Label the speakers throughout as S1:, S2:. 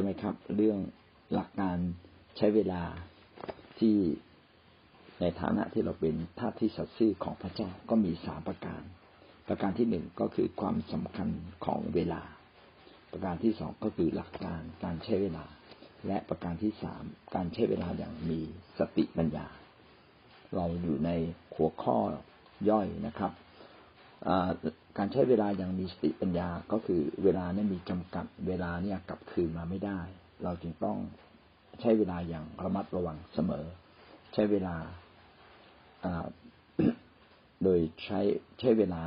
S1: ช่ไหมครับ เรื่องหลักการใช้เวลาที่ในฐานะที่เราเป็นท่าที่สัตย์ซื่อของพระเจ้าก็มีสามประการ ประการที่หนึ่งก็คือความสำคัญของเวลา ประการที่สองก็คือหลักการการใช้เวลา และประการที่สามการใช้เวลาอย่างมีสติปัญญา เราอยู่ในหัวข้อย่อยนะครับ การใช้เวลาอย่างมีสติปัญญาก็คือเวลาเนี่ยมีจำกัดเวลาเนี่ยกลับคืนมาไม่ได้ เราจึงต้องใช้เวลาอย่างระมัดระวังเสมอ ใช้เวลาโดยใช้ใช้เวลา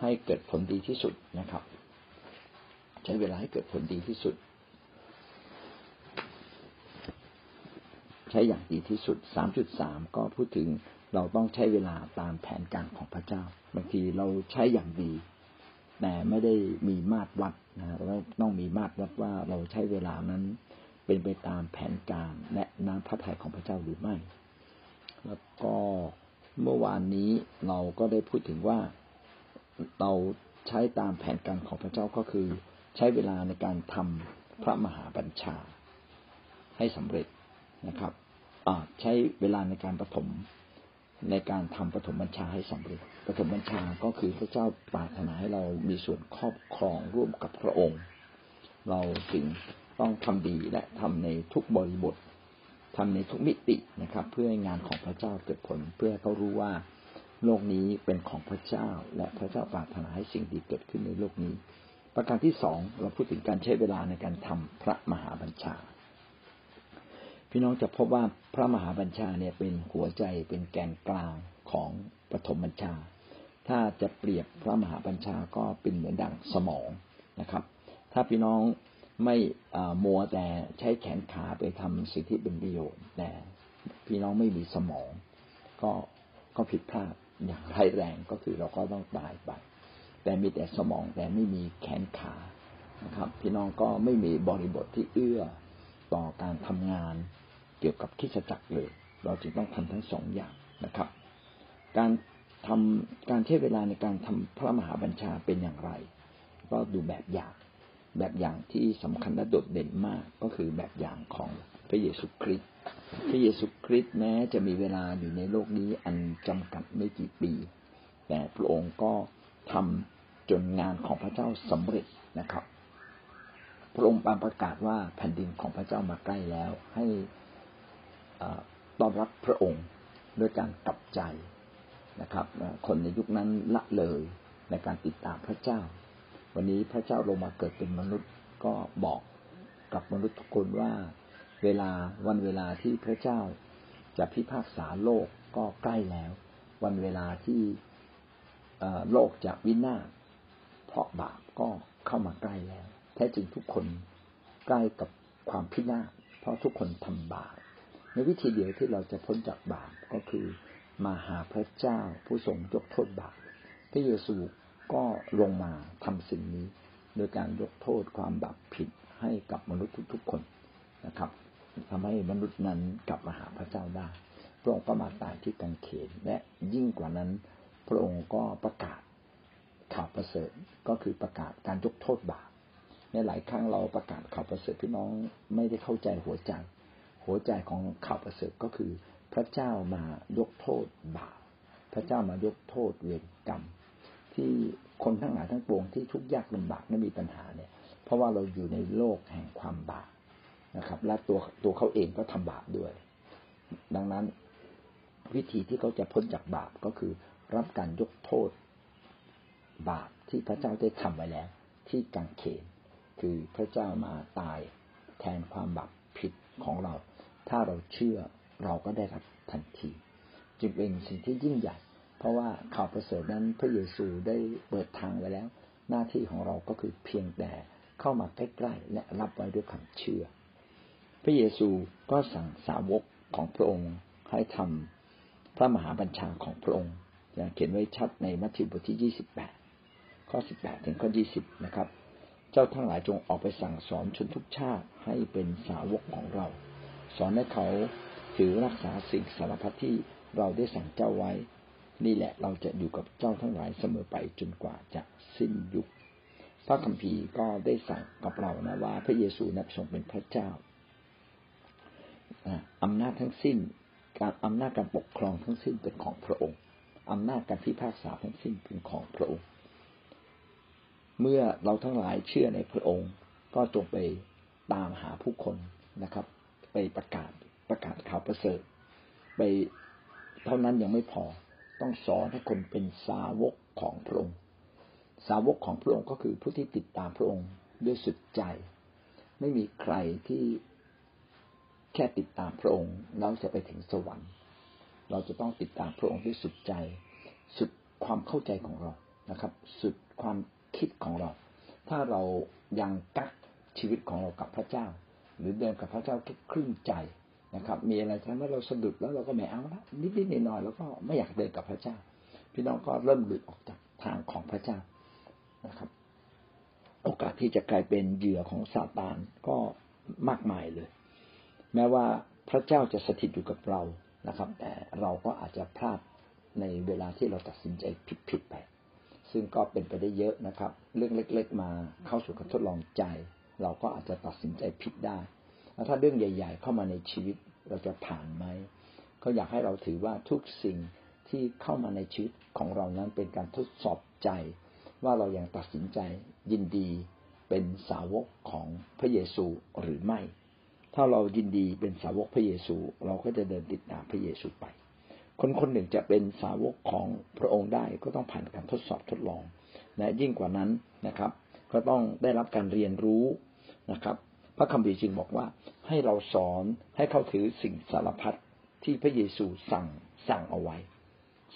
S1: ให้เกิดผลดีที่สุดนะครับ ใช้เวลาให้เกิดผลดีที่สุด ใช้อย่างดีที่สุดสามจุดสามก็พูดถึง เราต้องใช้เวลาตามแผนการของพระเจ้า บางทีเราใช้อย่างดี แต่ไม่ได้มีมาตรวัดนะเราต้องมีมาตรวัดว่าเราใช้เวลานั้นเป็นไปตามแผนการและน้ำพระทัยของพระเจ้าหรือไม่ แล้วก็เมื่อวานนี้เราก็ได้พูดถึงว่าเราใช้ตามแผนการของพระเจ้าก็คือ ใช้เวลาในการทำพระมหาบัญชาให้สำเร็จนะครับใช้เวลาในการปฐม ในการทำปฐมบัญชาให้สำเร็จปฐมบัญชาก็คือพระเจ้าปรารถนาให้เรามีส่วนครอบครองร่วมกับพระองค์ เราจึงต้องทำดีและทำในทุกบริบททำในทุกมิตินะครับ เพื่อให้งานของพระเจ้าเกิดผล เพื่อเขารู้ว่าโลกนี้เป็นของพระเจ้า และพระเจ้าปรารถนาให้สิ่งดีเกิดขึ้นในโลกนี้ ประการที่สองเราพูดถึงการใช้เวลาในการทำพระมหาบัญชา พี่น้องจะพบว่าพระมหาบัญชาเนี่ยเป็นหัวใจเป็นแกนกลางของปฐมบัญชา ถ้าจะเปรียบพระมหาบัญชาก็เป็นเหมือนดังสมองนะครับ ถ้าพี่น้องไม่มัวแต่ใช้แขนขาไปทำสิ่งที่เป็นประโยชน์ แต่พี่น้องไม่มีสมอง ก็ก็ผิดพลาดอย่างร้ายแรงก็คือเราก็ต้องตายไป แต่มีแต่สมองแต่ไม่มีแขนขานะครับ พี่น้องก็ไม่มีบริบทที่เอื้อต่อการทำงาน เกี่ยวกับคิดจักรเลย เราจึงต้องทำทั้งสองอย่างนะครับ การทำการใช้เวลาในการทำพระมหาบัญชาเป็นอย่างไร ก็ดูแบบอย่าง แบบอย่างที่สำคัญและโดดเด่นมากก็คือแบบอย่างของพระเยซูคริสต์พระเยซูคริสต์แม้จะมีเวลาอยู่ในโลกนี้อันจำกัดไม่กี่ปี แต่พระองค์ก็ทำจนงานของพระเจ้าสำเร็จนะครับ พระองค์ประกาศว่าแผ่นดินของพระเจ้ามาใกล้แล้ว ให้ ต้อนรับพระองค์ด้วยการกลับใจนะครับ คนในยุคนั้นละเลยในการติดตามพระเจ้า วันนี้พระเจ้าลงมาเกิดเป็นมนุษย์ก็บอกกับมนุษย์ทุกคนว่า เวลาวันเวลาที่พระเจ้าจะพิพากษาโลกก็ใกล้แล้ว วันเวลาที่โลกจะวินาศเพราะบาปก็เข้ามาใกล้แล้ว แท้จริงทุกคนใกล้กับความพินาศเพราะทุกคนทำบาป ในวิธีเดียวที่เราจะพ้นจากบาปก็คือมาหาพระเจ้าผู้ทรงยกโทษบาปพระเยซูก็ลงมาทำสิ่งนี้ โดยการยกโทษความบาปผิดให้กับมนุษย์ทุกๆคนนะครับทำให้มนุษย์นั้นกลับมาหาพระเจ้าได้ พระองค์ก็มาตายที่กังเขนและยิ่งกว่านั้น พระองค์ก็ประกาศข่าวประเสริฐก็คือประกาศการยกโทษบาปในหลายครั้งเราประกาศข่าวประเสริฐพี่น้องไม่ได้เข้าใจหัวใจ หัวใจของข่าวประเสริฐก็คือ พระเจ้ามายกโทษบาปพระเจ้ามายกโทษเวรกรรม ที่คนทั้งหลายทั้งปวงที่ทุกข์ยากลำบากไม่มีปัญหาเนี่ย เพราะว่าเราอยู่ในโลกแห่งความบาปนะครับ และตัวตัวเขาเองก็ทำบาปด้วย ดังนั้นวิธีที่เขาจะพ้นจากบาปก็คือรับการยกโทษ บาปที่พระเจ้าได้ทำไว้แล้ว ที่กังเขนคือพระเจ้ามาตายแทนความบาปผิดของเรา ถ้าเราเชื่อเราก็ได้รับทันที จึงเป็นสิ่งที่ยิ่งใหญ่ เพราะว่าข่าวประเสริฐนั้นพระเยซูได้เปิดทางไว้แล้ว หน้าที่ของเราก็คือเพียงแต่เข้ามาใกล้ๆและรับไว้ด้วยความเชื่อ พระเยซูก็สั่งสาวกของพระองค์ให้ทำพระมหาบัญชาของพระองค์อย่างเขียนไว้ชัดในมัทธิวบทที่ยี่สิบแปดข้อสิบแปดถึงข้อยี่สิบนะครับ เจ้าทั้งหลายจงออกไปสั่งสอนชนทุกชาติให้เป็นสาวกของเรา สอนให้เขาถือรักษาสิ่งสารพัดที่เราได้สั่งเจ้าไว้ นี่แหละเราจะอยู่กับเจ้าทั้งหลายเสมอไปจนกว่าจะสิ้นยุค พระคัมภีร์ก็ได้สั่งกับเรานะว่า พระเยซูนับทรงเป็นพระเจ้าอำนาจทั้งสิ้น การอำนาจการปกครองทั้งสิ้นเป็นของพระองค์อำนาจการพิพากษาทั้งสิ้นเป็นของพระองค์ เมื่อเราทั้งหลายเชื่อในพระองค์ ก็จงไปตามหาผู้คนนะครับ ไปประกาศประกาศข่าวประเสริฐ ไปเท่านั้นยังไม่พอ ต้องสอนให้คนเป็นสาวกของพระองค์ สาวกของพระองค์ก็คือผู้ที่ติดตามพระองค์ด้วยสุดใจ ไม่มีใครที่แค่ติดตามพระองค์แล้วจะไปถึงสวรรค์ เราจะต้องติดตามพระองค์ด้วยสุดใจ สุดความเข้าใจของเรานะครับ สุดความคิดของเรา ถ้าเรายังกักชีวิตของเรากับพระเจ้า หรือเดินกับพระเจ้าแค่ครึ่งใจนะครับ มีอะไรทำให้เราสะดุดแล้วเราก็ไม่เอาละนิดๆหน่อยๆแล้วก็ไม่อยากเดินกับพระเจ้า พี่น้องก็เริ่มหลุดออกจากทางของพระเจ้านะครับ โอกาสที่จะกลายเป็นเหยื่อของซาตานก็มากมายเลย แม้ว่าพระเจ้าจะสถิตอยู่กับเรานะครับ แต่เราก็อาจจะพลาดในเวลาที่เราตัดสินใจผิดๆไป ซึ่งก็เป็นไปได้เยอะนะครับ เรื่องเล็ก ๆ มาเข้าสู่การทดลองใจ เราก็อาจจะตัดสินใจผิดได้แล้วถ้าเรื่องใหญ่ ๆ เข้ามาในชีวิตเราจะผ่านไหมเขาอยากให้เราถือว่าทุกสิ่งที่เข้ามาในชีวิตของเรานั้นเป็นการทดสอบใจ ว่าเรายัางตัดสินใจยินดีเป็นสาวกของพระเยซูหรือไม่ ถ้าเรายินดีเป็นสาวกพระเยซู เราก็จะเดินติดตามพระเยซูไป คนคนหนึ่งจะเป็นสาวกของพระองค์ได้ก็ต้องผ่านการทดสอบทดลองนะยิ่งกว่านั้นนะครับ ก็ต้องได้รับการเรียนรู้ นะครับ พระคัมภีร์จึงบอกว่าให้เราสอนให้เขาถือสิ่งสารพัดที่พระเยซูสั่งสั่งเอาไว้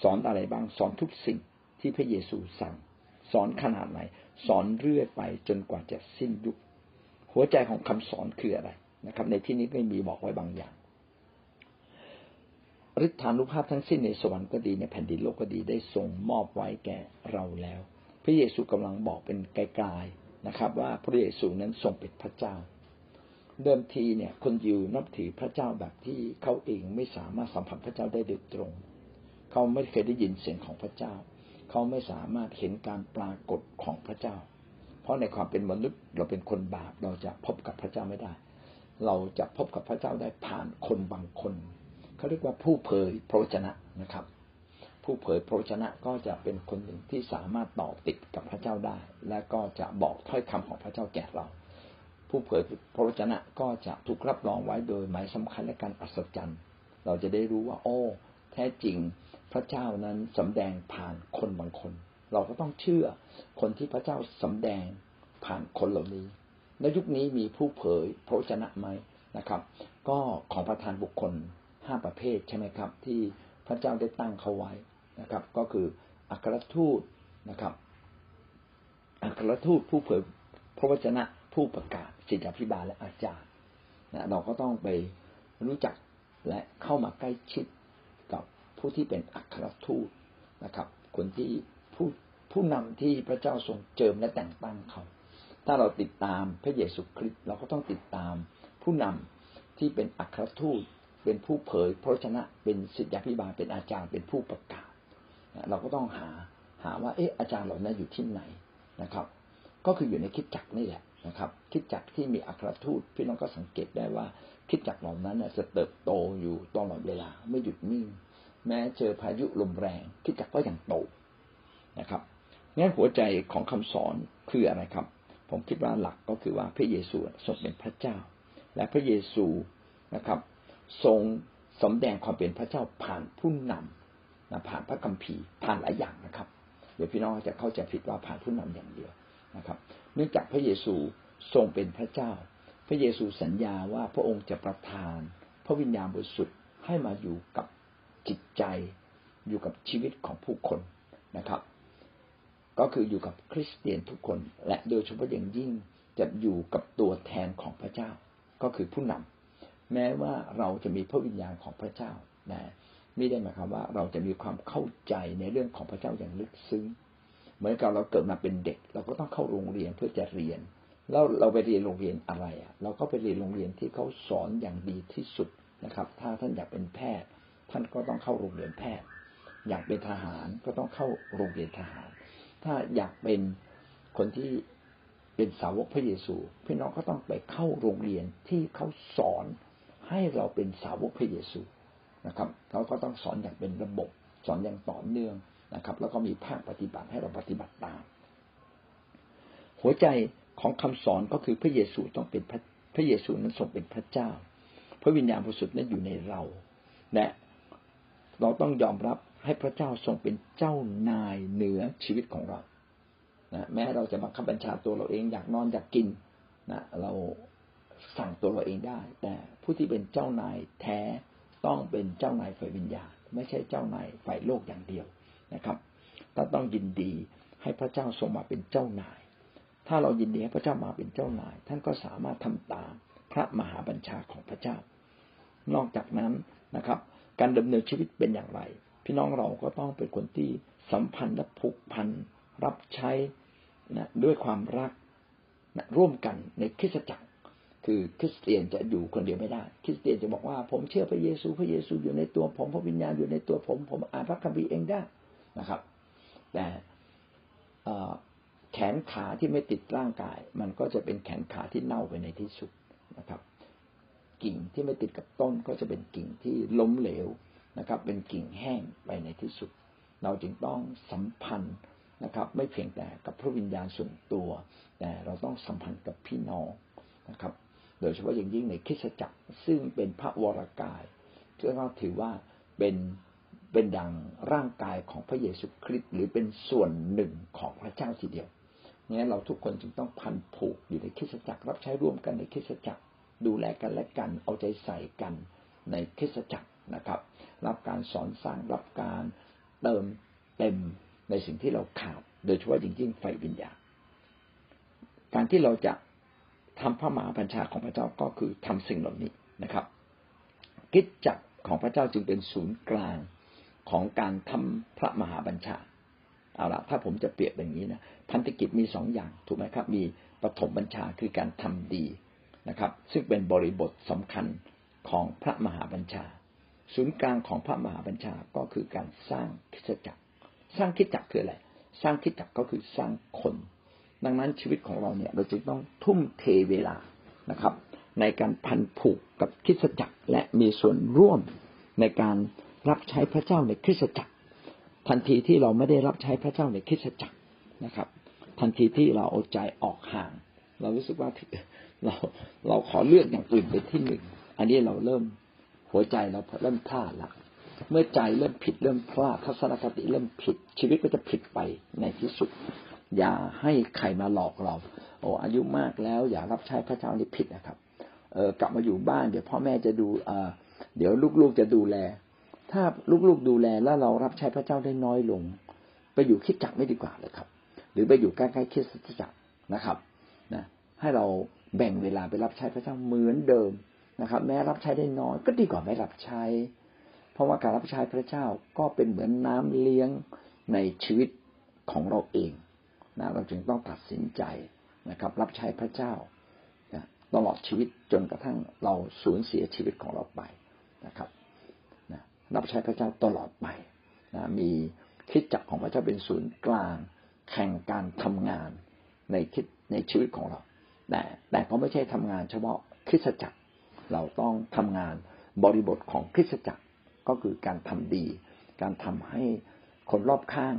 S1: สอนอะไรบ้างสอนทุกสิ่งที่พระเยซูสั่ง สอนขนาดไหน สอนเรื่อยไปจนกว่าจะสิ้นยุค หัวใจของคำสอนคืออะไรนะครับ ในที่นี้ไม่มีบอกไว้บางอย่างฤทธานุภาพทั้งสิ้นในสวรรค์ก็ดีในแผ่นดินโลกก็ดีได้ทรงมอบไว้แก่เราแล้ว พระเยซูกำลังบอกเป็นไกล นะครับ ว่าพระเยซูนั้นทรงเป็นพระเจ้า เดิมทีเนี่ย คนยิวนับถือพระเจ้าแบบที่เขาเองไม่สามารถสัมผัสพระเจ้าได้โดยตรง เขาไม่เคยได้ยินเสียงของพระเจ้า เขาไม่สามารถเห็นการปรากฏของพระเจ้า เพราะในความเป็นมนุษย์เราเป็นคนบาปเราจะพบกับพระเจ้าไม่ได้ เราจะพบกับพระเจ้าได้ผ่านคนบางคน เขาเรียกว่าผู้เผยพระวจนะนะครับ ผู้เผยพระวจนะก็จะเป็นคนหนึ่งที่สามารถต่อติดกับพระเจ้าได้ และก็จะบอกถ้อยคำของพระเจ้าแก่เรา ผู้เผยพระวจนะก็จะถูกรับรองไว้โดยหมายสำคัญและการอัศจรรย์เราจะได้รู้ว่าโอ้แท้จริงพระเจ้านั้นสำแดงผ่านคนบางคน เราก็ต้องเชื่อคนที่พระเจ้าสำแดงผ่านคนเหล่านี้ในยุคนี้มีผู้เผยพระวจนะไหมนะครับ ก็ของประธานบุคคลห้าประเภทใช่ไหมครับ ที่พระเจ้าได้ตั้งเขาไว้ นะครับ ก็คืออัครทูตนะครับ อัครทูตผู้เผยพระวจนะผู้ประกาศศิษยาพิบาลและอาจารย์นะเราก็ต้องไปรู้จักและเข้ามาใกล้ชิดกับผู้ที่เป็นอัครทูตนะครับ คนที่ผู้ผู้นำที่พระเจ้าทรงเจิมและแต่งตั้งเขา ถ้าเราติดตามพระเยซูคริสต์เราก็ต้องติดตามผู้นำที่เป็นอัครทูต เป็นผู้เผยพระชนะ เป็นศิษยาพิบาล เป็นอาจารย์ เป็นผู้ประกาศ เราก็ต้องหาหาว่าเอออาจารย์เหล่านั้นอยู่ที่ไหนนะครับ ก็คืออยู่ในคิดจักนี่แหละนะครับ คิดจักที่มีอัครทูตพี่น้องก็สังเกตได้ว่าคิดจักเหล่านั้นจะเติบโตอยู่ตลอดเวลาไม่หยุดนิ่ง แม้เจอพายุลมแรง คิดจักก็ยังโตนะครับงั้นหัวใจของคำสอนคืออะไรครับ ผมคิดว่าหลักก็คือว่าพระเยซูทรงเป็นพระเจ้า และพระเยซูนะครับ ทรงสมแดงความเป็นพระเจ้าผ่านผู้นำ นะผ่านพระคัมภีร์ผ่านหลายอย่างนะครับ เดี๋ยวพี่น้องจะเข้าใจผิดว่าผ่านผู้นำอย่างเดียวนะครับ เนื่องจากพระเยซูทรงเป็นพระเจ้า พระเยซูสัญญาว่าพระองค์จะประทาน พระวิญญาณบริสุทธิ์ให้มาอยู่กับจิตใจ อยู่กับชีวิตของผู้คนนะครับ ก็คืออยู่กับคริสเตียนทุกคน และโดยเฉพาะอย่างยิ่งจะอยู่กับตัวแทนของพระเจ้า ก็คือผู้นำแม้ว่าเราจะมีพระวิญญาณของพระเจ้านะ ไม่ได้หมายความว่าเราจะมีความเข้าใจในเรื่องของพระเจ้าอย่างลึกซึ้ง เหมือนกับเราเกิดมาเป็นเด็ก เราก็ต้องเข้าโรงเรียนเพื่อจะเรียน แล้วเราไปเรียนโรงเรียนอะไรอะ เราก็ไปเรียนโรงเรียนที่เขาสอนอย่างดีที่สุดนะครับ ถ้าท่านอยากเป็นแพทย์ ท่านก็ต้องเข้าโรงเรียนแพทย์ อยากเป็นทหารก็ต้องเข้าโรงเรียนทหาร ถ้าอยากเป็นคนที่เป็นสาวกพระเยซูพี่น้องก็ต้องไปเข้าโรงเรียนที่เขาสอนให้เราเป็นสาวกพระเยซู นะครับเขาก็ต้องสอนอย่างเป็นระบบ สอนอย่างต่อเนื่องนะครับ แล้วก็มีภาคปฏิบัติให้เราปฏิบัติตาม หัวใจของคำสอนก็คือพระเยซูต้องเป็นพระพระเยซูนั้นทรงเป็นพระเจ้า พระวิญญาณบริสุทธิ์นั้นอยู่ในเรา และเราต้องยอมรับให้พระเจ้าทรงเป็นเจ้านายเหนือชีวิตของเรานะแม้เราจะบังคับบัญชาตัวเราเองอยากนอนอยากกินนะเราสั่งตัวเราเองได้ แต่ผู้ที่เป็นเจ้านายแท้ ต้องเป็นเจ้านายฝ่ายวิญญาณไม่ใช่เจ้านายฝ่ายโลกอย่างเดียวนะครับถ้าต้องยินดีให้พระเจ้าทรงมาเป็นเจ้านาย ถ้าเรายินดีให้พระเจ้ามาเป็นเจ้านาย ท่านก็สามารถทำตามพระมหาบัญชาของพระเจ้า นอกจากนั้นนะครับ การดำเนินชีวิตเป็นอย่างไร พี่น้องเราก็ต้องเป็นคนที่สัมพันธ์และผูกพันรับใช้นะด้วยความรักนะร่วมกันในคริสตจักร คือคริสเตียนจะอยู่คนเดียวไม่ได้ คริสเตียนจะบอกว่าผมเชื่อพระเยซู พระเยซูอยู่ในตัวผมพระวิญญาณอยู่ในตัวผม ผมอ่านพระคัมภีร์เองได้นะครับ แต่แขนขาที่ไม่ติดร่างกาย มันก็จะเป็นแขนขาที่เน่าไปในที่สุดนะครับ กิ่งที่ไม่ติดกับต้นก็จะเป็นกิ่งที่ล้มเหลวนะครับ เป็นกิ่งแห้งไปในที่สุด เราจึงต้องสัมพันธ์นะครับ ไม่เพียงแต่กับพระวิญญาณส่วนตัว แต่เราต้องสัมพันธ์กับพี่น้องนะครับ โดยเฉพาะอย่างยิ่งในคริสตจักรซึ่งเป็นพระวรกายก็ถือว่าเป็นเป็นดังร่างกายของพระเยซูคริสต์หรือเป็นส่วนหนึ่งของพระเจ้าทีเดียวนี้นเราทุกคนจึงต้องพันผูกอยู่ในคริสตจักรรับใช้ร่วมกันในคริสตจักร ดูแลกันและกันเอาใจใส่กันในคริสตจักรนะครับ รับการสอนสร้างรับการเติมเต็มในสิ่งที่เราขาด โดยเฉพาะอย่างยิ่งไฟวิญญาณการที่เราจะ ทำพระมหาบัญชาของพระเจ้าก็คือทำสิ่งเหล่านี้นะครับกิจจักรของพระเจ้าจึงเป็นศูนย์กลางของการทำพระมหาบัญชาเอาละถ้าผมจะเปรียบอย่างนี้นะพันธกิจมีสองอย่างถูกไหมครับ มีปฐมบัญชาคือการทำดีนะครับ ซึ่งเป็นบริบทสำคัญของพระมหาบัญชา ศูนย์กลางของพระมหาบัญชาก็คือการสร้างคิสจักร สร้างคิดจักรคืออะไร สร้างคิดจักรก็คือสร้างคน ดังนั้นชีวิตของเราเนี่ย เราจึงต้องทุ่มเทเวลานะครับ ในการพันผูกกับคิดจักร และมีส่วนร่วมในการรับใช้พระเจ้าในคริสตจักร ทันทีที่เราไม่ได้รับใช้พระเจ้าในคริสตจักรนะครับ ทันทีที่เราเอาใจออกห่าง เรารู้สึกว่าเราเราขอเลือกอย่างอื่นเป็นที่หนึ่งอันนี้เราเริ่มหัวใจเราเริ่มพลาดล้วเมื่อใจเริ่มผิดเริ่มพลาดทัศนคติเริ่มผิด ชีวิตก็จะผิดไปในที่สุด อย่าให้ใครมาหลอกเรา โอ้อายุมากแล้ว อย่ารับใช้พระเจ้านี่ผิดนะครับ เออกลับมาอยู่บ้านเดี๋ยวพ่อแม่จะดูเอเดี๋ยวลูกๆจะดูแล ถ้าลูกๆดูแลแล้วเรารับใช้พระเจ้าได้น้อยลง ไปอยู่คิดจักไม่ดีกว่าเลยครับ หรือไปอยู่ใกล้ๆคิดจักนะครับนะให้เราแบ่งเวลาไปรับใช้พระเจ้าเหมือนเดิมนะครับ แม้รับใช้ได้น้อยก็ดีกว่าไม่รับใช้ เพราะว่าการรับใช้พระเจ้าก็เป็นเหมือนน้ำเลี้ยงในชีวิตของเราเอง นะเราจึงต้องตัดสินใจนะครับ รับใช้พระเจ้าตลอดชีวิตจนกระทั่งเราสูญเสียชีวิตของเราไปนะครับนะรับใช้พระเจ้าตลอดไปนะมีคิดจักของพระเจ้าเป็นศูนย์กลาง แข่งการทำงานในคิดในชีวิตของเรา แต่แต่ก็ไม่ใช่ทำงานเฉพาะคริสตจักร เราต้องทำงานบริบทของคริสตจักรก็คือการทำดี การทำให้คนรอบข้าง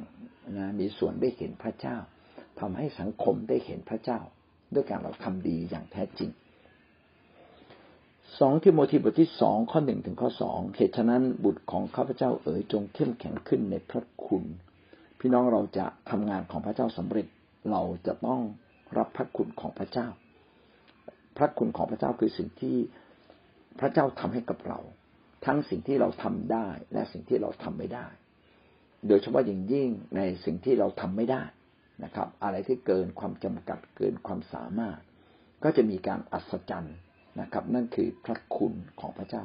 S1: นะมีส่วนได้เห็นพระเจ้า ทำให้สังคมได้เห็นพระเจ้า ด้วยการเราทำดีอย่างแท้จริงสองทิโมธีบทที่สองข้อหนึ่งถึงข้อสองเหตุฉะนั้นบุตรของข้าพเจ้าเอ๋ยจงเข้มแข็งขึ้นในพระคุณ พี่น้องเราจะทำงานของพระเจ้าสำเร็จเราจะต้องรับพระคุณของพระเจ้า พระคุณของพระเจ้าคือสิ่งที่พระเจ้าทำให้กับเรา ทั้งสิ่งที่เราทำได้และสิ่งที่เราทำไม่ได้ โดยเฉพาะอย่างยิ่งในสิ่งที่เราทำไม่ได้ นะครับ อะไรที่เกินความจำกัดเกินความสามารถ ก็จะมีการอัศจรรย์นะครับ นั่นคือพระคุณของพระเจ้า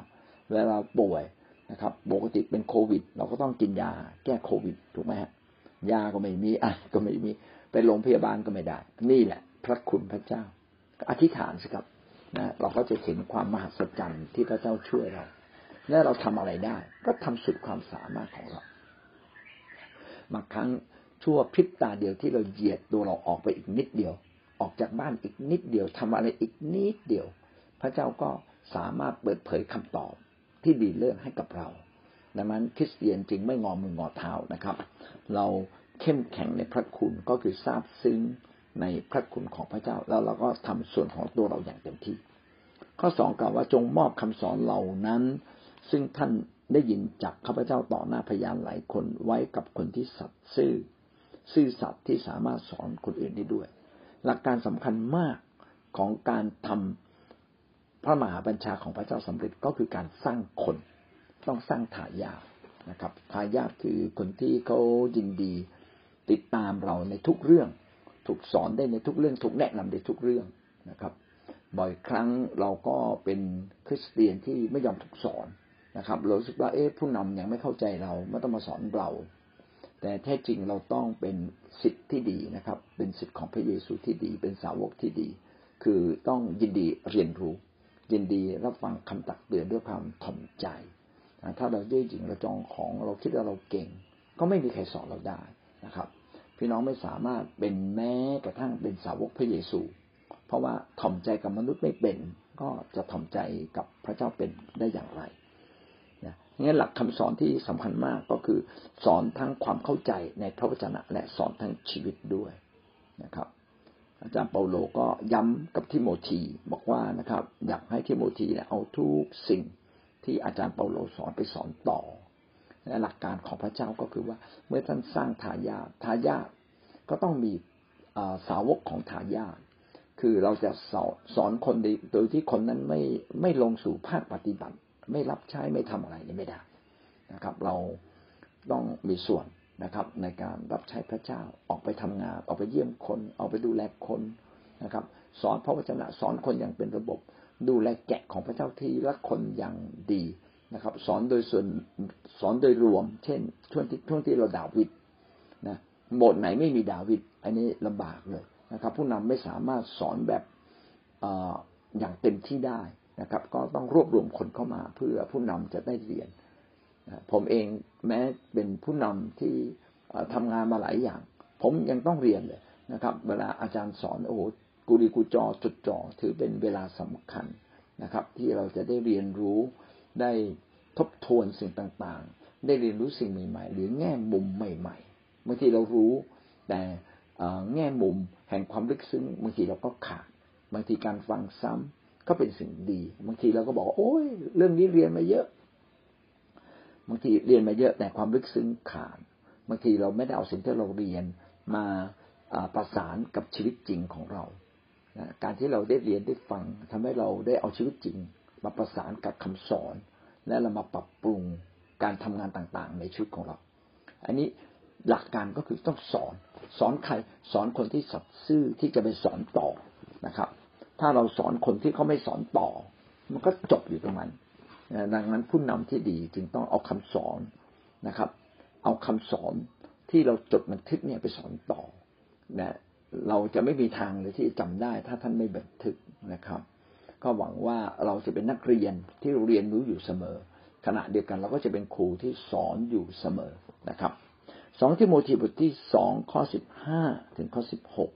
S1: เวลาป่วยนะครับปกติเป็นโควิด เราก็ต้องกินยาแก้โควิดถูกไหมฮะยาก็ไม่มีอะก็ไม่มีไปโรงพยาบาลก็ไม่ได้ นี่แหละ พระคุณพระเจ้า อธิษฐานสิครับนะเราก็จะเห็นความมหัศจรรย์ที่พระเจ้าช่วยเรา และเราทำอะไรได้ ก็ทำสุดความสามารถของเราบางครั้ง ชั่วพริบตาเดียวที่เราเหยียดตัวเราออกไปอีกนิดเดียว ออกจากบ้านอีกนิดเดียวทำอะไรอีกนิดเดียว พระเจ้าก็สามารถเปิดเผยคำตอบที่ดีเลิศให้กับเราดังนั้นคริสเตียนจึงไม่งอมืองอเท้านะครับ เราเข้มแข็งในพระคุณก็คือทราบซึ้งในพระคุณของพระเจ้า แล้วเราก็ทำส่วนของตัวเราอย่างเต็มที่ ข้อสองกล่าวว่าจงมอบคำสอนเหล่านั้น ซึ่งท่านได้ยินจากข้าพเจ้าต่อหน้าพยานหลายคนไว้กับคนที่สัตย์ซื่อ ซื่อสัตย์ที่สามารถสอนคนอื่นได้ด้วย หลักการสำคัญมากของการทำพระมหาบัญชาของพระเจ้าสำเร็จก็คือการสร้างคน ต้องสร้างทายาทนะครับทายาทคือคนที่เขายินดีติดตามเราในทุกเรื่อง ถูกสอนได้ในทุกเรื่อง ถูกแนะนำในทุกเรื่องนะครับ บ่อยครั้งเราก็เป็นคริสเตียนที่ไม่ยอมถูกสอนนะครับเราสึกว่าเอ๊ะผู้นำยังไม่เข้าใจเราไม่ต้องมาสอนเรา แต่แท้จริงเราต้องเป็นสิทธิ์ที่ดีนะครับ เป็นสิทธิ์ของพระเยซูที่ดี เป็นสาวกที่ดี คือต้องยินดีเรียนรู้ ยินดีรับฟังคำตักเตือนด้วยความถ่อมใจ ถ้าเราเย่อหยิ่งเราจองของเราคิดว่าเราเก่ง ก็ไม่มีใครสอนเราได้นะครับ พี่น้องไม่สามารถเป็นแม้กระทั่งเป็นสาวกพระเยซู เพราะว่าถ่อมใจกับมนุษย์ไม่เป็น ก็จะถ่อมใจกับพระเจ้าเป็นได้อย่างไร นหลักคำสอนที่สำคัญมากก็คือ สอนทั้งความเข้าใจในพระวจนะ และสอนทั้งชีวิตด้วยนะครับ อาจารย์เปาโลก็ย้ำกับทิโมธีบอกว่านะครับ อยากให้ทิโมธีเอาทุกสิ่งที่อาจารย์เปาโลสอนไปสอนต่อและหลักการของพระเจ้าก็คือว่า เมื่อท่านสร้างทายาททายาทก็ต้องมีสาวกของทายาทคือเราจะสอนสอนคนโดยที่คนนั้นไม่ไม่ลงสู่ภาคปฏิบัติ ไม่รับใช้ไม่ทำอะไรนี่ไม่ได้นะครับ เราต้องมีส่วนนะครับ ในการรับใช้พระเจ้าออกไปทำงาน ออกไปเยี่ยมคนออกไปดูแลคนนะครับ สอนพระวจนะสอนคนอย่างเป็นระบบ ดูแลแกะของพระเจ้าที่รักคนอย่างดีนะครับ สอนโดยส่วนสอนโดยรวม เช่น ช่วงที่ช่วงที่เราดาวิดนะโบสถ์ไหนไม่มีดาวิดอันนี้ลำบากเลยนะครับ ผู้นำไม่สามารถสอนแบบอย่างเต็มที่ได้ นะครับ ก็ต้องรวบรวมคนเข้ามาเพื่อผู้นำจะได้เรียน ผมเองแม้เป็นผู้นำที่ทำงานมาหลายอย่าง ผมยังต้องเรียนเลยนะครับ เวลาอาจารย์สอนโอ้โหกูดีกูจอจดจ่อถือเป็นเวลาสำคัญนะครับ ที่เราจะได้เรียนรู้ได้ทบทวนสิ่งต่างๆ ได้เรียนรู้สิ่งใหม่ ๆ หรือแง่มุมใหม่ๆบางทีเรารู้แต่แง่มุมแห่งความลึกซึ้งบางทีเราก็ขาดบางทีการฟังซ้ำ ก็เป็นสิ่งดี บางทีเราก็บอกโอ้ยเรื่องนี้เรียนมาเยอะ บางทีเรียนมาเยอะแต่ความลึกซึ้งขาดบางทีเราไม่ได้เอาสิ่งที่เราเรียนมาประสานกับชีวิตจริงของเราการที่เราได้เรียนได้ฟังทำให้เราได้เอาชีวิตจริง มาประสานกับคำสอน และเรามาปรับปรุงการทำงานต่างๆ ในชีวิตของเรา อันนี้หลักการก็คือต้องสอน สอนใคร สอนคนที่สัตย์ซื่อที่จะไปสอนต่อนะครับ ถ้าเราสอนคนที่เขาไม่สอนต่อ มันก็จบอยู่ตรงนั้นดังนั้นผู้นำที่ดีจึงต้องเอาคำสอนนะครับ เอาคำสอนที่เราจดบันทึกเนี่ยไปสอนต่อนะเราจะไม่มีทางเลยที่จะจำได้ ถ้าท่านไม่บันทึกนะครับ ก็หวังว่าเราจะเป็นนักเรียนที่เรียนรู้อยู่เสมอ ขณะเดียวกันเราก็จะเป็นครูที่สอนอยู่เสมอนะครับสองที่โมทีบทที่สองข้อสิบห้าถึงข้อสิบหก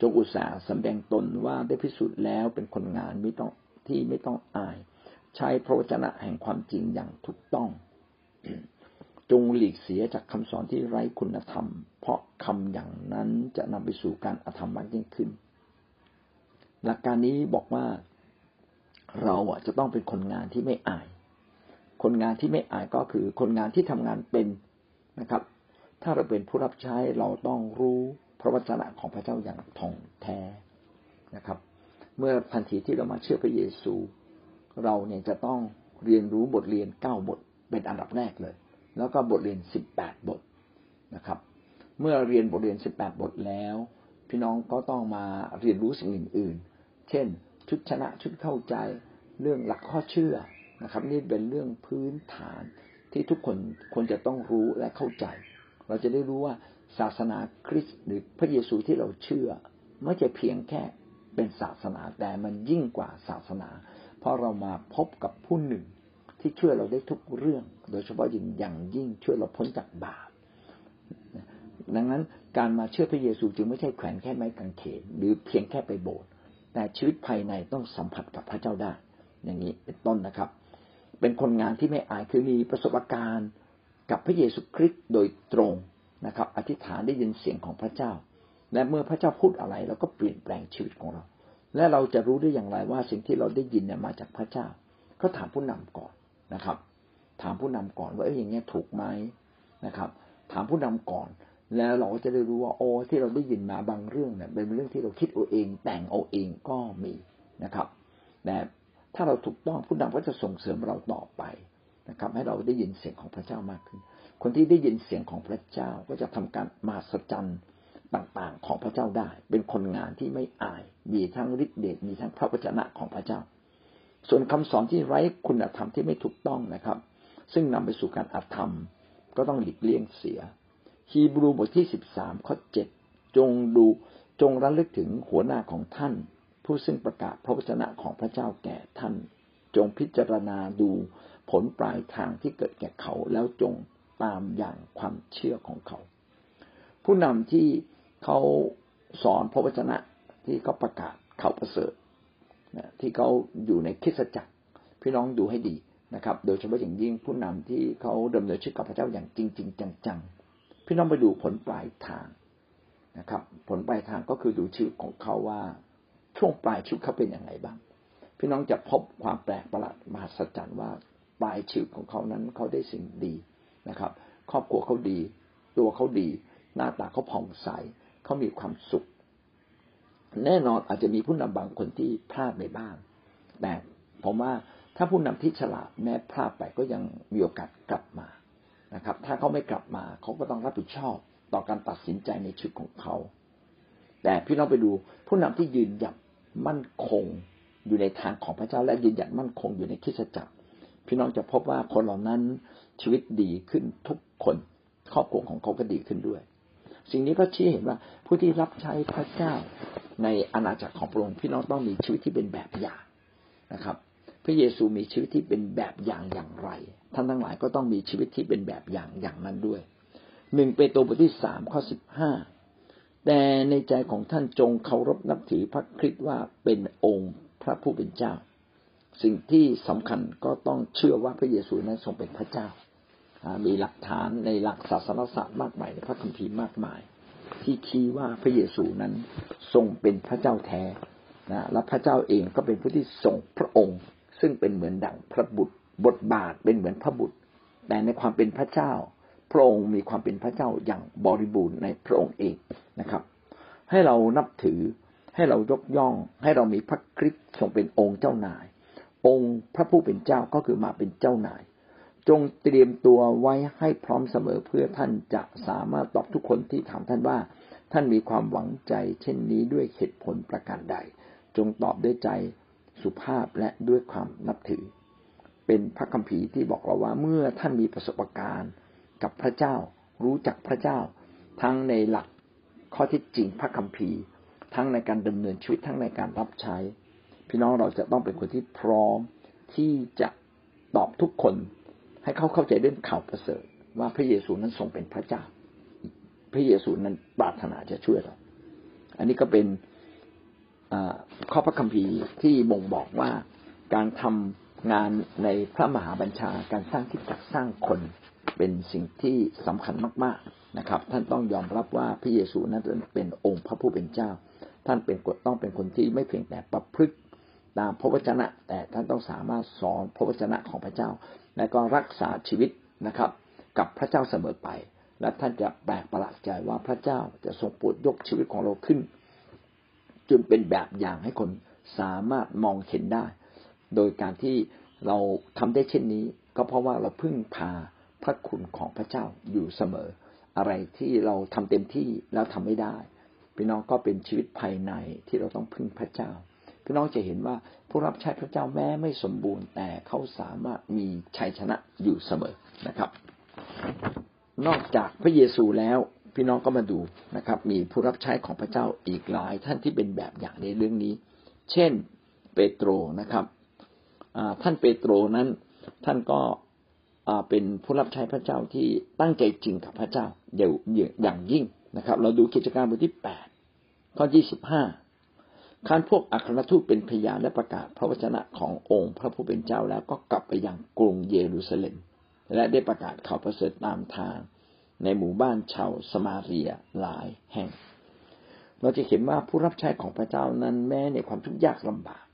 S1: จงอุตสาห์สำแดงตนว่าได้พิสูจน์แล้วเป็นคนงานไม่ต้องที่ไม่ต้องอาย ใช้พระวจนะแห่งความจริงอย่างถูกต้อง จงหลีกเสียจากคำสอนที่ไร้คุณธรรม เพราะคำอย่างนั้นจะนำไปสู่การอธรรมมากยิ่งขึ้น หลักการนี้บอกว่าเราอะจะต้องเป็นคนงานที่ไม่อาย คนงานที่ไม่อายก็คือคนงานที่ทำงานเป็นนะครับ ถ้าเราเป็นผู้รับใช้เราต้องรู้ พระวจนะของพระเจ้าอย่างท่องแท้นะครับ เมื่อทันทีที่เรามาเชื่อพระเยซู เราเนี่ยจะต้องเรียนรู้บทเรียนเก้าบทเป็นอันดับแรกเลย แล้วก็บทเรียนสิบแปดบทนะครับ เมื่อเรียนบทเรียนสิบแปดบทแล้ว พี่น้องก็ต้องมาเรียนรู้สิ่งอื่นๆ เช่น ชุดชนะชุดเข้าใจเรื่องหลักข้อเชื่อนะครับ นี่เป็นเรื่องพื้นฐานที่ทุกคนควรจะต้องรู้และเข้าใจ เราจะได้รู้ว่า ศาสนาคริสต์หรือพระเยซูที่เราเชื่อ ไม่ใช่เพียงแค่เป็นศาสนาแต่มันยิ่งกว่าศาสนา เพราะเรามาพบกับผู้หนึ่งที่ช่วยเราได้ทุกเรื่อง โดยเฉพาะยิ่งอย่างยิ่งช่วยเราพ้นจากบาปดังนั้นการมาเชื่อพระเยซูจึงไม่ใช่แขวนแค่ไม้กางเขนหรือเพียงแค่ไปโบสถ์แต่ชีวิตภายในต้องสัมผัสกับพระเจ้าได้ อย่างนี้เป็นต้นนะครับ เป็นคนงานที่ไม่อายคือมีประสบการณ์กับพระเยซูคริสต์โดยตรง นะครับ อธิษฐานได้ยินเสียงของพระเจ้า และเมื่อพระเจ้าพูดอะไรเราก็เปลี่ยนแปลงชีวิตของเรา และเราจะรู้ได้อย่างไรว่าสิ่งที่เราได้ยินเนี่ยมาจากพระเจ้า ก็ถามผู้นำก่อนนะครับ ถามผู้นำก่อนว่าเอ้ยอย่างเงี้ยถูกไหมนะครับ ถามผู้นำก่อน แล้วเราก็จะได้รู้ว่าโอ้ที่เราได้ยินมาบางเรื่องเนี่ยเป็นเรื่องที่เราคิดเอาเอง แต่งเอาเองก็มีนะครับแต่ถ้าเราถูกต้องผู้นำก็จะส่งเสริมเราต่อไปนะครับ ให้เราได้ยินเสียงของพระเจ้ามากขึ้น คนที่ได้ยินเสียงของพระเจ้าก็จะทำการมาสจันต่างๆของพระเจ้าได้ เป็นคนงานที่ไม่อาย มีทั้งฤทธิเดช มีทั้งพระวจนะของพระเจ้า ส่วนคำสอนที่ไร้คุณธรรมที่ไม่ถูกต้องนะครับ ซึ่งนำไปสู่การอาธรรม ก็ต้องหลีกเลี่ยงเสีย ฮีบรูบทที่สิบสามข้อเจ็ดจงดูจงระลึกถึงหัวหน้าของท่าน ผู้ซึ่งประกาศพระวจนะของพระเจ้าแก่ท่าน จงพิจารณาดูผลปลายทางที่เกิดแก่เขาแล้วจง ตามอย่างความเชื่อของเขา ผู้นำที่เขาสอนพระวจนะที่เขาประกาศเขาประเสริฐที่เขาอยู่ในคิสจักรพี่น้องดูให้ดีนะครับ โดยเฉพาะอย่างยิ่งผู้นำที่เขาดำเนินชีวิตกับพระเจ้าอย่างจริงๆจังๆ พี่น้องไปดูผลปลายทางนะครับ ผลปลายทางก็คือดูชีวิตของเขาว่าช่วงปลายชีวิตเขาเป็นอย่างไรบ้าง พี่น้องจะพบความแปลกประหลาดมหัศจรรย์ว่าปลายชีวิตของเขานั้นเขาได้สิ่งดี นะครับ ครอบครัวเขาดี ตัวเขาดี หน้าตาเขาผ่องใสเขามีความสุข แน่นอนอาจจะมีผู้นำบางคนที่พลาดไปบ้าง แต่ผมว่าถ้าผู้นำที่ฉลาดแม้พลาดไปก็ยังมีโอกาสกลับมานะครับ ถ้าเขาไม่กลับมาเขาก็ต้องรับผิดชอบต่อการตัดสินใจในชีวิตของเขา แต่พี่น้องไปดูผู้นำที่ยืนหยัดมั่นคงอยู่ในทางของพระเจ้าและยืนหยัดมั่นคงอยู่ในคริสตจักร พี่น้องจะพบว่าคนเหล่านั้น ชีวิตดีขึ้นทุกคนครอบครัวของเขาก็ดีขึ้นด้วย สิ่งนี้ก็ชี้เห็นว่าผู้ที่รับใช้พระเจ้าในอาณาจักรของพระองค์พี่น้องต้องมีชีวิตที่เป็นแบบอย่างนะครับ พระเยซูมีชีวิตที่เป็นแบบอย่างอย่างไร ท่านทั้งหลายก็ต้องมีชีวิตที่เป็นแบบอย่างอย่างนั้นด้วยหนึ่งเปโตรบทที่สามข้อสิบห้าแต่ในใจของท่านจงเคารพนับถือพระคริสต์ว่าเป็นองค์พระผู้เป็นเจ้า สิ่งที่สำคัญก็ต้องเชื่อว่าพระเยซูนั้นทรงเป็นพระเจ้า มีหลักฐานในหลักศาสนศาสตร์มากมายในพระคัมภีร์มากมาย ที่ชี้ว่าพระเยซูนั้นทรงเป็นพระเจ้าแท้นะและพระเจ้าเองก็เป็นผู้ที่ทรงพระองค์ ซึ่งเป็นเหมือนดั่งพระบุตร บทบาทเป็นเหมือนพระบุตร แต่ในความเป็นพระเจ้า พระองค์มีความเป็นพระเจ้าอย่างบริบูรณ์ในพระองค์เองนะครับ ให้เรานับถือให้เรายกย่อง ให้เรามีพระคริสต์ทรงเป็นองค์เจ้านาย องค์พระผู้เป็นเจ้าก็คือมาเป็นเจ้านาย จงเตรียมตัวไว้ให้พร้อมเสมอเพื่อท่านจะสามารถตอบทุกคนที่ถามท่านว่า ท่านมีความหวังใจ เช่นนี้ด้วยเหตุผลประการใด จงตอบด้วยใจสุภาพและด้วยความนับถือ เป็นพระคัมภีร์ที่บอกเราว่าเมื่อท่านมีประสบการณ์กับพระเจ้า รู้จักพระเจ้า ทั้งในหลักข้อที่จริงพระคัมภีร์ ทั้งในการดำเนินชีวิตทั้งในการรับใช้ พี่น้องเราจะต้องเป็นคนที่พร้อมที่จะตอบทุกคน ให้เขาเข้าใจเรื่องข่าวประเสริฐ ว่าพระเยซูนั้นทรงเป็นพระเจ้า พระเยซูนั้นปรารถนาจะช่วยเรา อันนี้ก็เป็นข้อพระคัมภีร์ที่บ่งบอกว่าการทำงานในพระมหาบัญชาการสร้างที่จักสร้างคนเป็นสิ่งที่สำคัญมาก ๆนะครับ ท่านต้องยอมรับว่าพระเยซูนั้นเป็นองค์พระผู้เป็นเจ้า ท่านเป็นกฎต้องเป็นคนที่ไม่เพียงแต่ประพฤติ ตามพระวจนะ แต่ท่านต้องสามารถสอนพระวจนะของพระเจ้า และก็รักษาชีวิตนะครับ กับพระเจ้าเสมอไป และท่านจะแปลกประหลาดใจว่าพระเจ้าจะทรงโปรดยกชีวิตของเราขึ้นจนเป็นแบบอย่างให้คนสามารถมองเห็นได้ โดยการที่เราทำได้เช่นนี้ ก็เพราะว่าเราพึ่งพาพระคุณของพระเจ้าอยู่เสมอ อะไรที่เราทำเต็มที่แล้วทำไม่ได้พี่น้องก็เป็นชีวิตภายในที่เราต้องพึ่งพระเจ้า พี่น้องจะเห็นว่าผู้รับใช้พระเจ้าแม้ไม่สมบูรณ์ แต่เขาสามารถมีชัยชนะอยู่เสมอนะครับ นอกจากพระเยซูแล้วพี่น้องก็มาดูนะครับ มีผู้รับใช้ของพระเจ้าอีกหลาย ท่านที่เป็นแบบอย่างในเรื่องนี้ เช่นเปโตรนะครับท่านเปโตรนั้นท่านก็เป็นผู้รับใช้พระเจ้าที่ตั้งใจจริงกับพระเจ้าอย่างยิ่งนะครับ เราดูกิจการบทที่แปดข้อยี่สิบห้า ขั้นพวกอัครทูตเป็นพยานและประกาศพระวจนะขององค์พระผู้เป็นเจ้าแล้วก็กลับไปยังกรุงเยรูซาเล็ม และได้ประกาศข่าวประเสริฐตามทาง ในหมู่บ้านชาวสมาเรียหลายแห่ง เราจะเห็นว่าผู้รับใช้ของพระเจ้านั้นแม้ในความทุกข์ยากลำบาก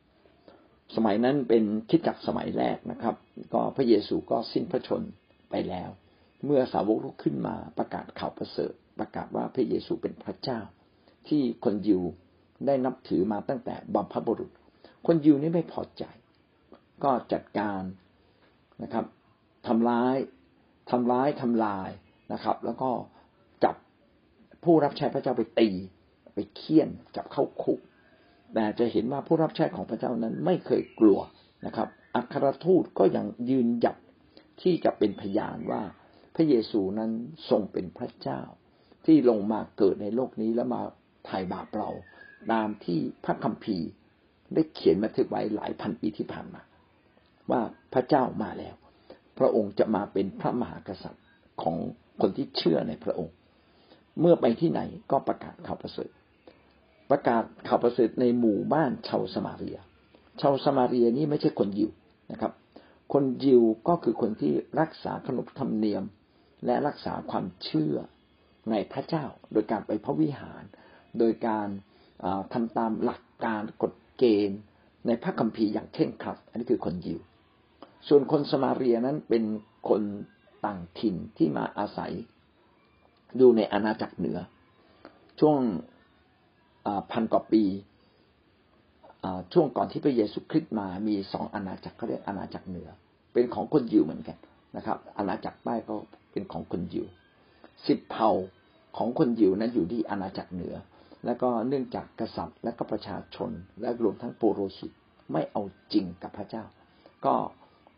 S1: สมัยนั้นเป็นคิดจักสมัยแรกนะครับ ก็พระเยซูก็สิ้นพระชนไปแล้ว เมื่อสาวกลุกขึ้นมาประกาศข่าวประเสริฐ ประกาศว่าพระเยซูเป็นพระเจ้าที่คนยิว ได้นับถือมาตั้งแต่บัมพบุรุษ คนยิวนี่ไม่พอใจ ก็จัดการนะครับทำร้ายทำร้ายทำลายนะครับ แล้วก็จับผู้รับใช้พระเจ้าไปตี ไปเคี่ยนจับเข้าคุก แต่จะเห็นว่าผู้รับใช้ของพระเจ้านั้นไม่เคยกลัวนะครับอัครทูตก็ยังยืนหยัดที่จะเป็นพยานว่าพระเยซูนั้นทรงเป็นพระเจ้า ที่ลงมาเกิดในโลกนี้แล้วมาไถ่บาปเรา ตามที่พระคัมภีร์ได้เขียนบันทึกไว้หลายพันปีที่ผ่านมา ว่าพระเจ้ามาแล้ว พระองค์จะมาเป็นพระมหากษัตริย์ของคนที่เชื่อในพระองค์ เมื่อไปที่ไหนก็ประกาศข่าวประเสริฐ ประกาศข่าวประเสริฐในหมู่บ้านชาวสมาเรีย ชาวสมาเรียนี่ไม่ใช่คนยิวนะครับ คนยิวก็คือคนที่รักษาขนบธรรมเนียม และรักษาความเชื่อในพระเจ้า โดยการไปพระวิหาร โดยการ ทำตามหลักการกฎเกณฑ์ในพระคัมภีร์อย่างเข่งครัด อันนี้คือคนยิว ส่วนคนสมาเรียนั้นเป็นคนต่างถิ่นที่มาอาศัยอยู่ในอาณาจักรเหนือ ช่วงพันกว่าปีช่วงก่อนที่พระเยซูคริสต์มามีสองอาณาจักรเขาเรียกอาณาจักรเหนือ เป็นของคนยิวเหมือนกันนะครับ อาณาจักรใต้ก็เป็นของคนยิวสิบเผ่าของคนยิวนั้นอยู่ที่อาณาจักรเหนือ แล้วก็เนื่องจากกษัตริย์และก็ประชาชน และรวมทั้งปุโรหิตไม่เอาจริงกับพระเจ้า ก็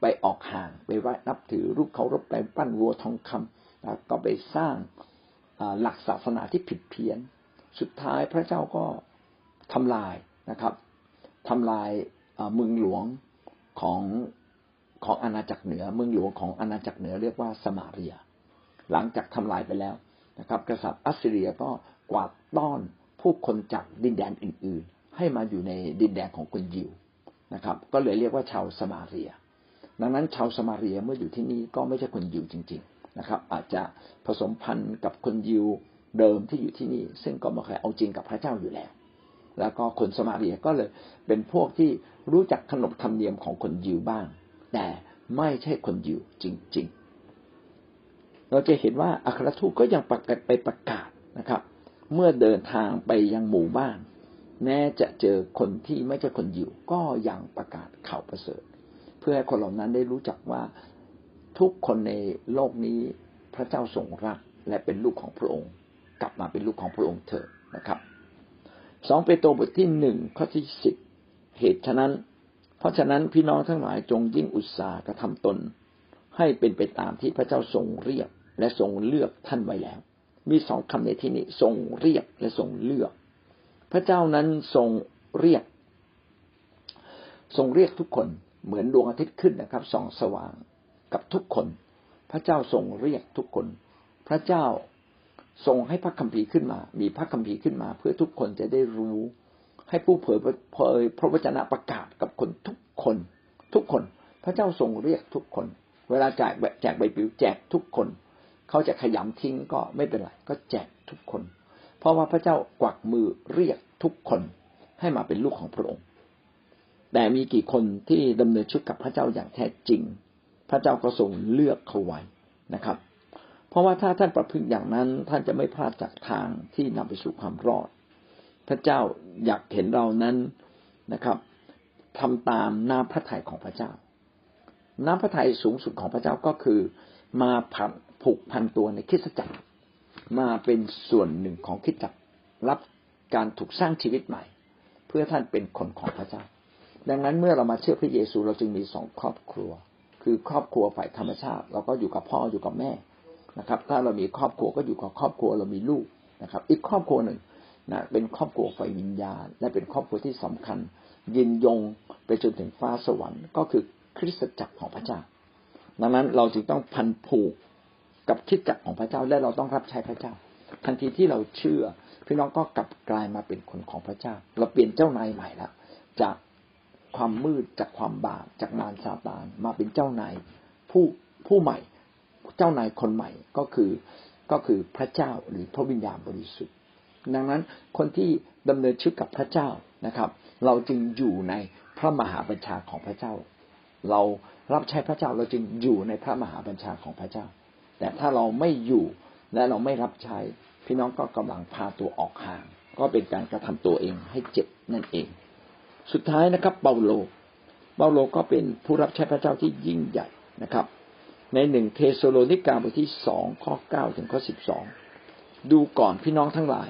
S1: ไปออกห่างไปไหว้นับถือรูปเคารพไปปั้นวัวทองคำก็ไปสร้างหลักศาสนาที่ผิดเพี้ยน สุดท้ายพระเจ้าก็ทำลายนะครับทำลายเมืองหลวงของของอาณาจักรเหนือเมืองหลวงของอาณาจักรเหนือเรียกว่าสมาเรีย หลังจากทำลายไปแล้วนะครับ กษัตริย์อัสซีเรียก็กวาดต้อน ผู้คนจากดินแดนอื่น ๆ ให้มาอยู่ในดินแดนของคนยิวนะครับ ก็เลยเรียกว่าชาวสมาเรีย ดังนั้นชาวสมาเรียเมื่ออยู่ที่นี่ก็ไม่ใช่คนยิวจริง ๆนะครับ อาจจะผสมพันธุ์กับคนยิวเดิมที่อยู่ที่นี่ ซึ่งก็ไม่เคยเอาจริงกับพระเจ้าอยู่แล้ว แล้วก็คนสมาเรียก็เลยเป็นพวกที่รู้จักขนบธรรมเนียมของคนยิวบ้าง แต่ไม่ใช่คนยิวจริง ๆ เราจะเห็นว่าอัครทูตก็ยังประกาศไปประกาศนะครับ เมื่อเดินทางไปยังหมู่บ้าน แม้จะเจอคนที่ไม่ใช่คนยิวก็ยังประกาศข่าวประเสริฐ เพื่อให้คนเหล่านั้นได้รู้จักว่าทุกคนในโลกนี้พระเจ้าทรงรักและเป็นลูกของพระองค์ กลับมาเป็นลูกของพระองค์เถอะนะครับสองเปโตรบทที่หนึ่งข้อที่สิบเหตุฉะนั้น เพราะฉะนั้นพี่น้องทั้งหลายจงยิ่งอุตสาห์กระทำตน ให้เป็นไปตามที่พระเจ้าทรงเรียกและทรงเลือกท่านไว้แล้ว มีสองคำในที่นี้ทรงเรียกและทรงเลือก พระเจ้านั้นทรงเรียก ทรงเรียกทุกคนเหมือนดวงอาทิตย์ขึ้นนะครับส่องสว่างกับทุกคน พระเจ้าทรงเรียกทุกคน พระเจ้าทรงให้พระคัมภีร์ขึ้นมา มีพระคัมภีร์ขึ้นมา เพื่อทุกคนจะได้รู้ ให้ผู้เผยเผยพระวจนะประกาศกับคนทุกคน ทุกคน พระเจ้าทรงเรียกทุกคน เวลาแจกแจกใบปลิวแจกทุกคน เขาจะขยำทิ้งก็ไม่เป็นไรก็แจกทุกคน เพราะว่าพระเจ้ากวักมือเรียกทุกคนให้มาเป็นลูกของพระองค์ แต่มีกี่คนที่ดำเนินชีวิตกับพระเจ้าอย่างแท้จริง พระเจ้าก็ทรงเลือกเขาไว้นะครับ เพราะว่าถ้าท่านประพฤติอย่างนั้นท่านจะไม่พลาดจากทางที่นำไปสู่ความรอด พระเจ้าอยากเห็นเรานั้นนะครับทำตามน้ำพระทัยของพระเจ้า น้ำพระทัยสูงสุดของพระเจ้าก็คือมาผัน ผูกพันตัวในคริสตจักร มาเป็นส่วนหนึ่งของคริสตจักรรับการถูกสร้างชีวิตใหม่ เพื่อท่านเป็นคนของพระเจ้า ดังนั้นเมื่อเรามาเชื่อพระเยซูเราจึงมีสองครอบครัว คือครอบครัวฝ่ายธรรมชาติ เราก็อยู่กับพ่ออยู่กับแม่นะครับ ถ้าเรามีครอบครัวก็อยู่กับครอบครัวเรามีลูกนะครับ อีกครอบครัวหนึ่งนะเป็นครอบครัวฝ่ายวิญญาณ และเป็นครอบครัวที่สำคัญ ยินยงไปจนถึงฟ้าสวรรค์ ก็คือคริสตจักรของพระเจ้าดังนั้นเราจึงต้องพันผูก กับคิดจักของพระเจ้าและเราต้องรับใช้พระเจ้า ทันทีที่เราเชื่อ พี่น้องก็กลับกลายมาเป็นคนของพระเจ้า เราเปลี่ยนเจ้านายใหม่แล้วจากความมืดจากความบาปจากมารซาตานมาเป็นเจ้านายผู้ผู้ใหม่ เจ้านายคนใหม่ก็คือก็คือพระเจ้าหรือพระวิญญาณบริสุทธิ์ ดังนั้นคนที่ดำเนินชีวิตกับพระเจ้านะครับ เราจึงอยู่ในพระมหาบัญชาของพระเจ้า เรารับใช้พระเจ้าเราจึงอยู่ในพระมหาบัญชาของพระเจ้า แต่ถ้าเราไม่อยู่และเราไม่รับใช้ พี่น้องก็กำลังพาตัวออกห่าง ก็เป็นการกระทำตัวเองให้เจ็บนั่นเอง สุดท้ายนะครับ เปาโล เปาโลก็เป็นผู้รับใช้พระเจ้าที่ยิ่งใหญ่นะครับ ในหนึ่งเทสโลนิกาบทที่สองข้อเก้าถึงข้อสิบสองดูก่อนพี่น้องทั้งหลาย